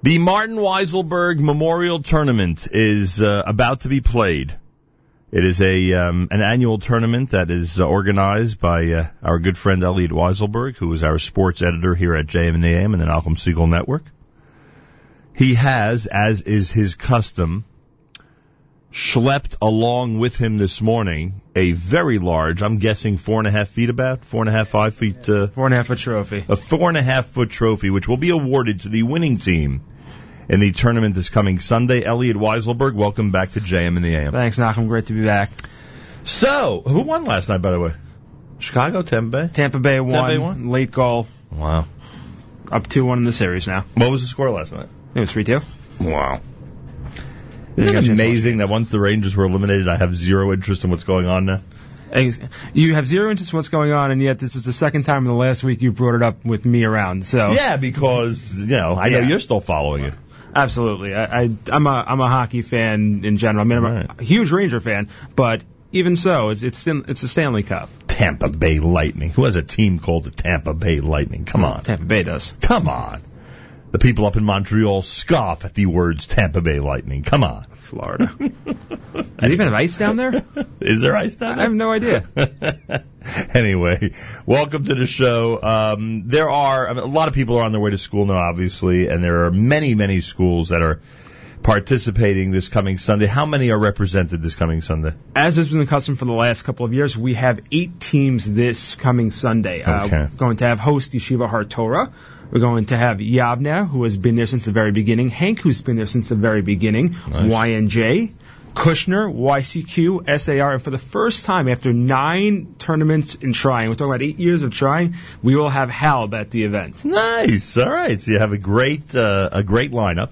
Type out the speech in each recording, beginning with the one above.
The Martin Weiselberg Memorial Tournament is uh, about to be played. It is a um, an annual tournament that is uh, organized by uh, our good friend Elliot Weiselberg, who is our sports editor here at JM and the AM and the Nachum Segal Network. He has, as is his custom, schlepped along with him this morning a very large, I'm guessing four and a half feet about, four and a half, five feet, uh, Four and a half foot trophy. a four and a half foot trophy, which will be awarded to the winning team in the tournament this coming Sunday. Elliot Weiselberg, welcome back to JM in the AM. Thanks, Nachum. Great to be back. So, who won last night, by the way? Chicago, Tampa Bay? Tampa Bay won. Bay won? Late goal. Wow. Up 2 1 in the series now. What was the score last night? It was 3 2. Wow. Isn't it amazing that once the Rangers were eliminated, I have zero interest in what's going on now? You have zero interest in what's going on, and yet this is the second time in the last week you've brought it up with me around. So Yeah, because, you know, I know Yeah. you're still following it. absolutely, I, I I'm a I'm a hockey fan in general. I mean, I'm Right. a huge Ranger fan, but even so, it's it's it's a Stanley Cup. Tampa Bay Lightning. Who has a team called the Tampa Bay Lightning? Come on. Tampa Bay does. Come on. The people up in Montreal scoff at the words Tampa Bay Lightning. Come on. Florida. Do they even have ice down there? Is there ice down there? I have no idea. anyway, welcome to the show. Um, there are I mean, a lot of people are on their way to school now, obviously, and there are many, many schools that are participating this coming Sunday. How many are represented this coming Sunday? As has been the custom for the last couple of years, we have eight teams this coming Sunday. Uh, Okay. we're going to have host Yeshiva Har Torah. We're going to have Yavneh, who has been there since the very beginning. HANC, who's been there since the very beginning. Nice. YNJ. Kushner, YCQ, SAR, and for the first time after nine tournaments in trying, we're talking about eight years of trying, we will have HALB at the event. Nice. All right. So you have a great, uh, a great lineup.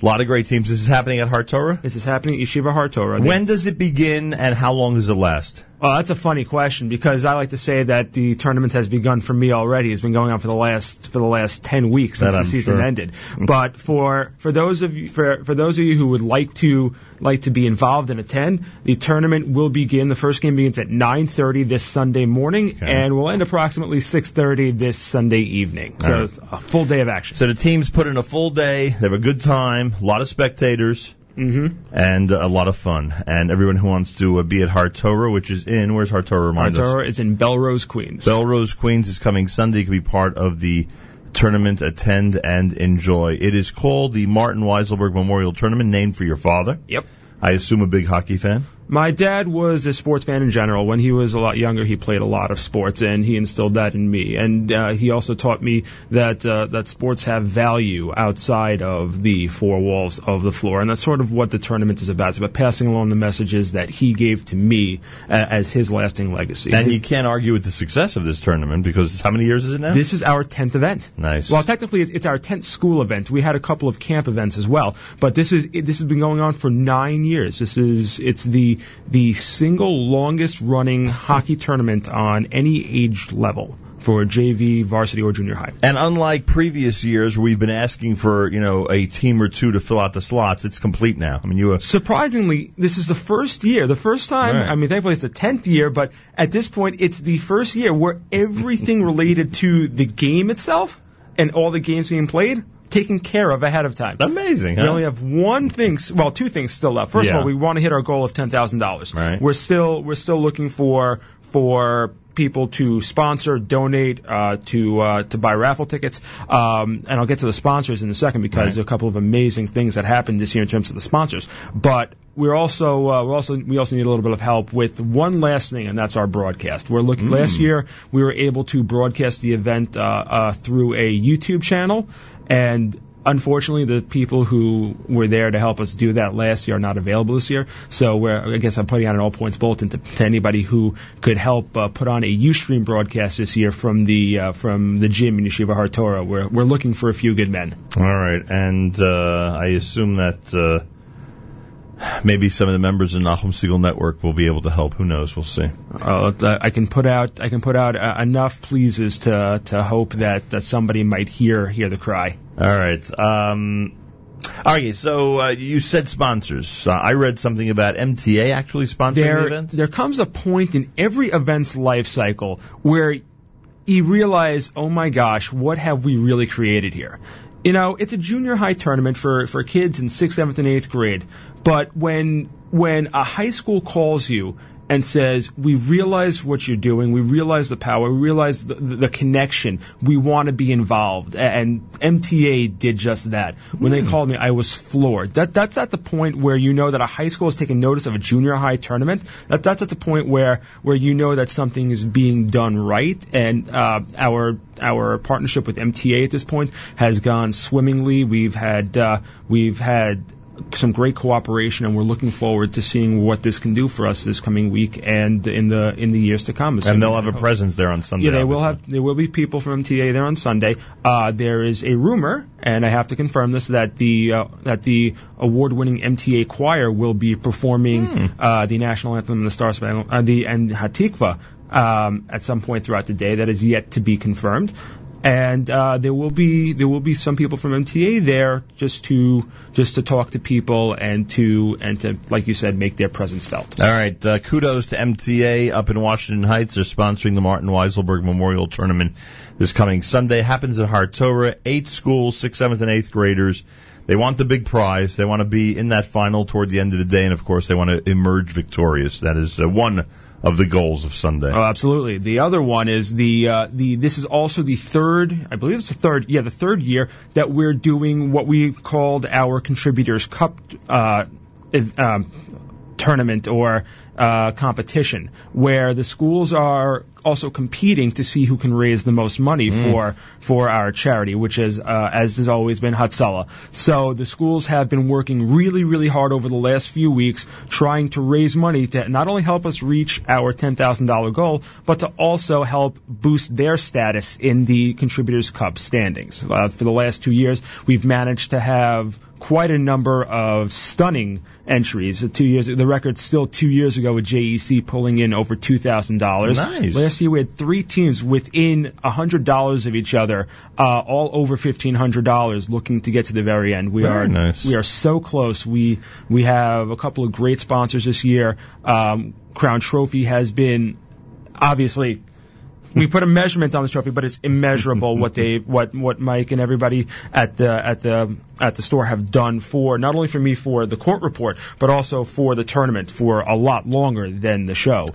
A lot of great teams. This is happening at Har Torah. This is happening at Yeshiva Har Torah. When does it begin and how long does it last? Oh, that's a funny question because I like to say that the tournament has begun for me already. It's been going on for the last for the last ten weeks since That the I'm season sure. ended. Mm-hmm. But for for those of you for for those of you who would like to like to be involved and attend, the tournament will begin. The first game begins at 9:30 this Sunday morning Okay. and will end approximately 6:30 this Sunday evening. So right. it's a full day of action. So the teams put in a full day. They have a good time. A lot of spectators. Hmm and a lot of fun. And everyone who wants to uh, be at Har Torah, which is in, where's Har Torah? Har Remind us. Is in Bellerose, Queens. Bellerose, Queens is coming Sunday. You can be part of the tournament, attend and enjoy. It is called the Martin Weiselberg Memorial Tournament, named for your father. Yep. I assume a big hockey fan. My dad was a sports fan in general. When he was a lot younger, he played a lot of sports, and he instilled that in me. And uh, he also taught me that uh, that sports have value outside of the four walls of the floor, and that's sort of what the tournament is about. It's about passing along the messages that he gave to me uh, as his lasting legacy. And you can't argue with the success of this tournament because how many years is it now? this is our tenth event. nice. Well, technically, it's it's our tenth school event. We had a couple of camp events as well, but this is this has been going on for nine years. This is it's the the single longest running hockey tournament on any age level for JV, varsity, or junior high. and unlike previous years where we've been asking for, you know, a team or two to fill out the slots, it's complete now. I mean, you, uh, Surprisingly, this is the first year, the first time. Right. I mean, thankfully, it's the tenth year, but at this point, it's the first year where everything related to the game itself and all the games being played taken care of ahead of time. amazing, huh? We only have one thing, well, two things still left. First Yeah. of all, we want to hit our goal of ten thousand dollars. Right. We're still we're still looking for for people to sponsor, donate, uh, to uh, to buy raffle tickets. Um, and I'll get to the sponsors in a second because Right. there are a couple of amazing things that happened this year in terms of the sponsors. But we're also uh, we're also we also need a little bit of help with one last thing, and that's our broadcast. We're looking last year we were able to broadcast the event uh, uh, through a YouTube channel, and unfortunately, the people who were there to help us do that last year are not available this year. So we're, I guess I'm putting out an all points bulletin to, to anybody who could help uh, put on a UStream broadcast this year from the uh, from the gym in Yeshiva Har Torah. We're we're looking for a few good men. All right, and uh, I assume that uh, maybe some of the members of Nachum Segal Network will be able to help. Who knows? We'll see. Uh, I can put out I can put out uh, enough pleases to to hope that that somebody might hear hear the cry. All right. Um, all right. So uh, you said sponsors. Uh, I read something about MTA actually sponsoring the event. there comes a point in every event's life cycle where you realize, oh my gosh, what have we really created here? You know, it's a junior high tournament for, for kids in sixth, seventh, and eighth grade. But when when a high school calls you and says, "We realize what you're doing. We realize the power. We realize the, the connection. We want to be involved." And MTA did just that. When they called me, I was floored. That that's at the point where you know that a high school is taking notice of a junior high tournament. That that's at the point where where you know that something is being done right. And uh, our our partnership with MTA at this point has gone swimmingly. We've had uh, we've had some great cooperation, and we're looking forward to seeing what this can do for us this coming week and in the in the years to come. And they'll have a presence there on Sunday. Yeah, they will have. There will be people from MTA there on Sunday. Uh, there is a rumor, and I have to confirm this, that the uh, that the award-winning MTA choir will be performing uh, the national anthem and the Star Spangled uh, the and Hatikva um, at some point throughout the day. That is yet to be confirmed. And uh, there will be there will be some people from MTA there just to just to talk to people and to and to like you said make their presence felt. All right. Uh, kudos to MTA up in Washington Heights. They're sponsoring the Martin Weiselberg Memorial Tournament this coming Sunday. Happens at Har Torah. Eight schools, sixth, seventh, and eighth graders. They want the big prize. They want to be in that final toward the end of the day, and of course, they want to emerge victorious. That is uh, one of the goals of Sunday. Oh, absolutely. The other one is the uh, the this is also the third, I believe it's the third, yeah, the third year that we're doing what we've called our contributors cup uh, um, tournament or uh, competition, where the schools are also competing to see who can raise the most money for for our charity, which is uh, as has always been Hatzalah. So the schools have been working really, really hard over the last few weeks, trying to raise money to not only help us reach our ten thousand dollar goal, but to also help boost their status in the Contributors Cup standings. Uh, for the last two years, we've managed to have quite a number of stunning entries. Two years, the record's still two years ago with JEC pulling in over two thousand dollars. Nice. Last year we had three teams within a hundred dollars of each other, uh, all over fifteen hundred dollars, looking to get to the very end. We Very are nice. we are so close. We we have a couple of great sponsors this year. Um, Crown Trophy has been obviously we put a measurement on this trophy, but it's immeasurable what they what what Mike and everybody at the at the at the store have done for not only for me for the court report, but also for the tournament for a lot longer than the show.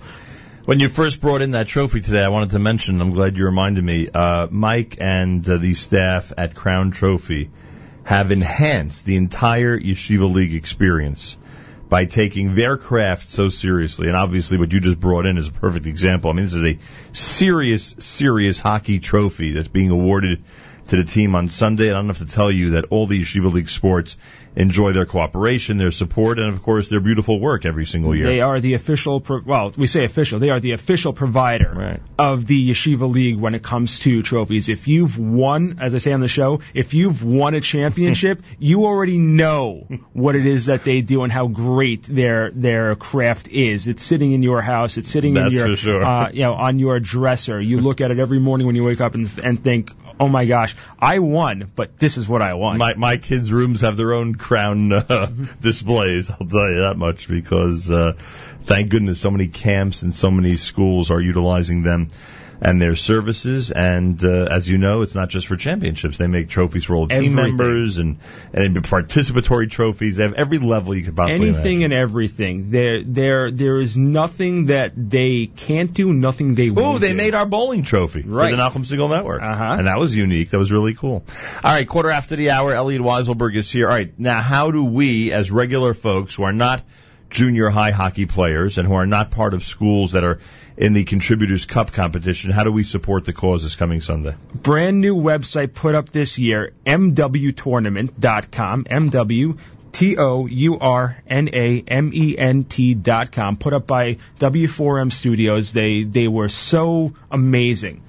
When you first brought in that trophy today, I wanted to mention, I'm glad you reminded me, uh, Mike and uh, the staff at Crown Trophy have enhanced the entire Yeshiva League experience by taking their craft so seriously. And obviously what you just brought in is a perfect example. I mean, this is a serious, serious hockey trophy that's being awarded to the team on Sunday. And I don't have to tell you that all the Yeshiva League sports enjoy their cooperation, their support, and of course their beautiful work every single year. They are the official, pro- well, we say official. They are the official provider Right. of the Yeshiva League when it comes to trophies. If you've won, as I say on the show, if you've won a championship, you already know what it is that they do and how great their their craft is. It's sitting in your house. It's sitting That's in your, sure. uh, you know, on your dresser. You look at it every morning when you wake up and and think. Oh my gosh, I won, but this is what I won. My my kids' rooms have their own crown uh, displays. I'll tell you that much because uh, thank goodness so many camps and so many schools are utilizing them and their services. And uh, as you know, it's not just for championships. They make trophies for all team members and and participatory trophies. They have every level you could possibly anything imagine. and everything. There, there, there is nothing that they can't do, nothing they won't Oh they do. made our bowling trophy Right. for the Nachum Segal Network. Uh-huh. And that was unique. That was really cool. All right, quarter after the hour, Elliot Weiselberg is here. All right, now how do we, as regular folks who are not junior high hockey players and who are not part of schools that are in the Contributors Cup competition, how do we support the cause this coming Sunday? brand new website put up this year, mwtournament.com, MW. T O U R N A M E N T dot com, put up by W4M Studios. They they were so amazing.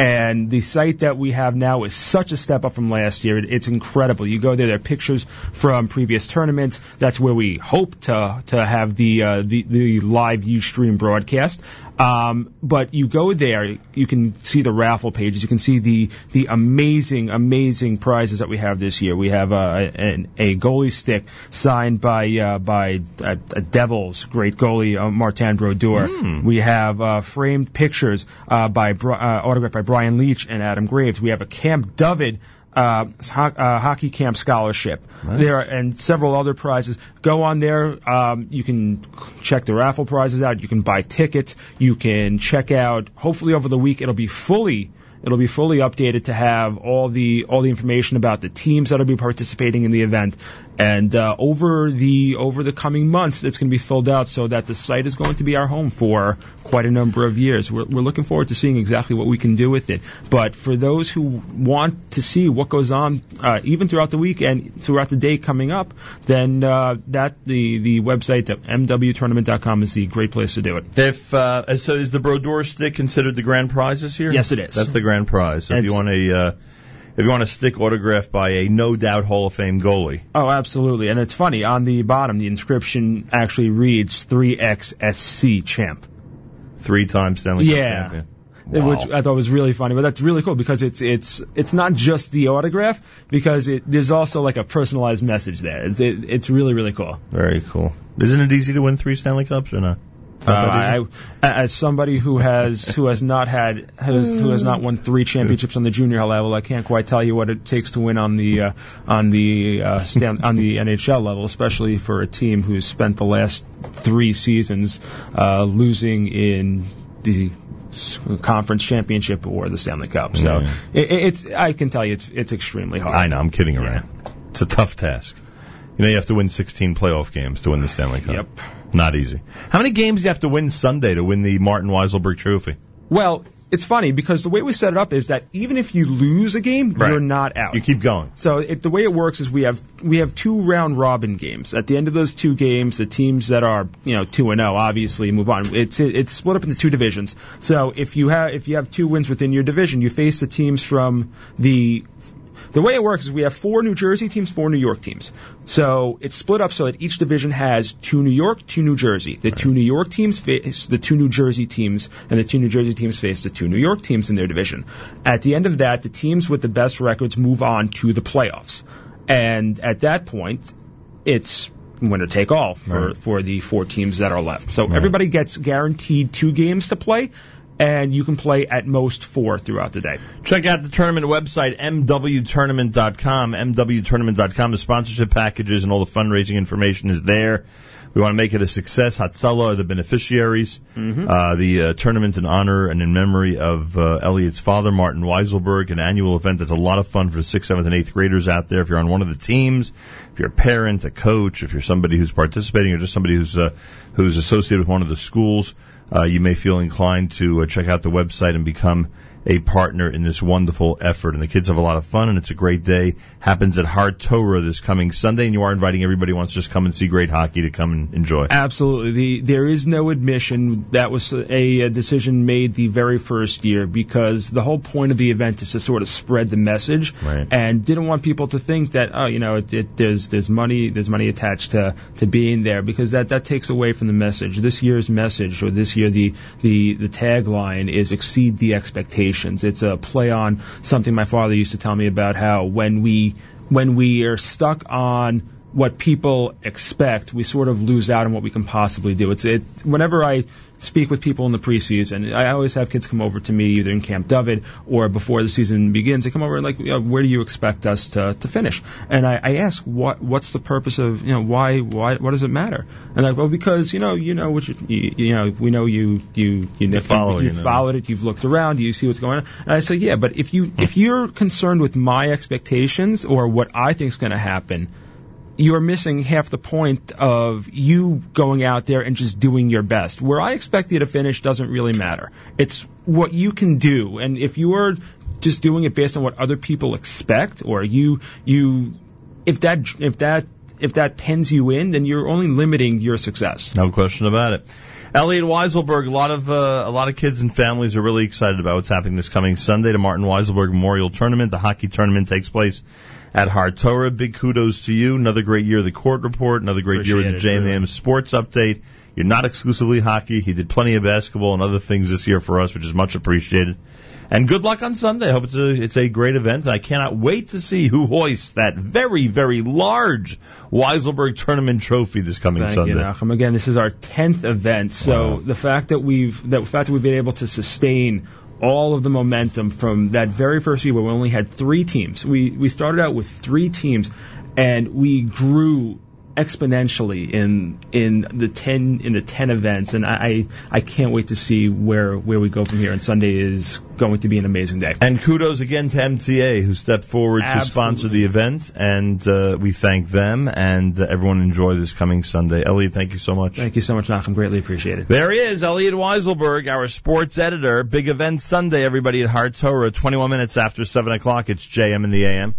And the site that we have now is such a step up from last year. It's incredible. You go there, there are pictures from previous tournaments. That's where we hope to to have the uh, the, the live UStream broadcast. Um, but you go there, you can see the raffle pages. You can see the the amazing, amazing prizes that we have this year. We have uh, a, a goalie stick signed by uh, by uh, Devils great goalie uh, Martin Brodeur. We have uh, framed pictures uh, by uh, autographed by Brian Leetch and Adam Graves. We have a Camp David uh, ho- uh, hockey camp scholarship. Nice. There are, and several other prizes. Go on there. Um, you can check the raffle prizes out. You can buy tickets. You can check out. Hopefully over the week it'll be fully. It'll be fully updated to have all the all the information about the teams that'll be participating in the event, and uh, over the over the coming months, it's going to be filled out so that the site is going to be our home for quite a number of years. We're, we're looking forward to seeing exactly what we can do with it. But for those who want to see what goes on, uh, even throughout the week and throughout the day coming up, then uh, that the the website mwtournament.com is the great place to do it. If uh, so, is the Brodeur stick considered the grand prize this year? Yes, it is. That's the grand prize. So if you want a uh, if you want a stick autographed by a no doubt Hall of Fame goalie, Oh, absolutely. And it's funny on the bottom, the inscription actually reads 3XSC champ. three time Stanley Cup champion. Wow. which I thought was really funny. But that's really cool because it's it's it's not just the autograph because it, there's also like a personalized message there. It's it, it's really really cool. Very cool. Isn't it easy to win three Stanley Cups or not? It's not that Uh. I, as somebody who has who has not had has, who has not won three championships on the junior level, I can't quite tell you what it takes to win on the uh, on the uh, stand, on the NHL level, especially for a team who's spent the last three seasons uh, losing in the conference championship or the Stanley Cup. So Yeah. it, it's I can tell you it's it's extremely hard. I know. I'm kidding around. It's a tough task. You know, you have to win 16 playoff games to win the Stanley Cup. Yep. Not easy. How many games do you have to win Sunday to win the Martin Weiselberg Trophy? Well, it's funny because the way we set it up is that even if you lose a game, Right. you're not out. You keep going. So it, the way it works is we have we have two round robin games. At the end of those two games, the teams that are you know two and zero obviously move on. It's it's split up into two divisions. So if you have if you have two wins within your division, you face the teams from the the way it works is we have four New Jersey teams, four New York teams. So it's split up so that each division has two New York, two New Jersey. The two New York teams face the two New Jersey teams, and the two New Jersey teams face the two New York teams in their division. At the end of that, the teams with the best records move on to the playoffs. And at that point, it's winner take all for, Right. for the four teams that are left. So everybody gets guaranteed two games to play, and you can play at most four throughout the day. Check out the tournament website, mwtournament.com. mwtournament.com. The sponsorship packages and all the fundraising information is there. We want to make it a success. Hatzala are the beneficiaries. Uh, the uh, tournament in honor and in memory of uh, Elliot's father, Martin Weiselberg, an annual event that's a lot of fun for the sixth, seventh, and eighth graders out there. If you're on one of the teams, you're a parent, a coach, if you're somebody who's participating, or just somebody who's uh, who's associated with one of the schools, uh, you may feel inclined to uh, check out the website and become a partner in this wonderful effort. And the kids have a lot of fun, and it's a great day. Happens at Har Torah this coming Sunday, and you are inviting everybody who wants to just come and see great hockey to come and enjoy. Absolutely. The, there is no admission. That was a, a decision made the very first year because the whole point of the event is to sort of spread the message, Right. and didn't want people to think that oh, you know, it, it, there's there's money there's money attached to to being there because that that takes away from the message. This year's message or this year the the the tagline is exceed the expectations. It's a play on something my father used to tell me about how when we when we are stuck on what people expect, we sort of lose out on what we can possibly do. It's it. Whenever I speak with people in the preseason, I always have kids come over to me either in Camp David or before the season begins. They come over and like, you know, where do you expect us to, to finish? And I, I ask, what what's the purpose of you know why why what does it matter? And like, well, because you know you know what you, you, you know we know you you you, know, follow you you followed it, you've looked around, you see what's going on. And I say, yeah, but if you if you're concerned with my expectations or what I think is going to happen you're missing half the point of you going out there and just doing your best. Where I expect you to finish doesn't really matter. It's what you can do. And if you're just doing it based on what other people expect or you, you, if that, if that, if that pens you in, then you're only limiting your success. No question about it. Elliot Weiselberg, a lot of uh, a lot of kids and families are really excited about what's happening this coming Sunday. The Martin Weiselberg Memorial Tournament. The hockey tournament takes place at Har Torah. Big kudos to you. Another great year of the court report. Another great year Appreciate with the JMM really. Sports Update. You're not exclusively hockey. He did plenty of basketball and other things this year for us, which is much appreciated. And good luck on Sunday. I hope it's a it's a great event. And I cannot wait to see who hoists that very very large Weiselberg Tournament trophy this coming Thank Sunday. you, Nachum. Again, this is our tenth event, so Wow. the fact that we've the fact that we've been able to sustain all of the momentum from that very first year where we only had three teams. We we started out with three teams, and we grew exponentially in in the ten in the ten events, and I I can't wait to see where where we go from here. And Sunday is going to be an amazing day. And kudos again to MTA who stepped forward Absolutely. to sponsor the event, and uh, we thank them. And uh, everyone enjoy this coming Sunday. Elliot, thank you so much. Thank you so much, Nachum. Greatly appreciated. There he is, Elliot Weiselberg, our sports editor. Big event Sunday, everybody at Har Torah. 21 minutes after 7 o'clock. It's JM in the AM.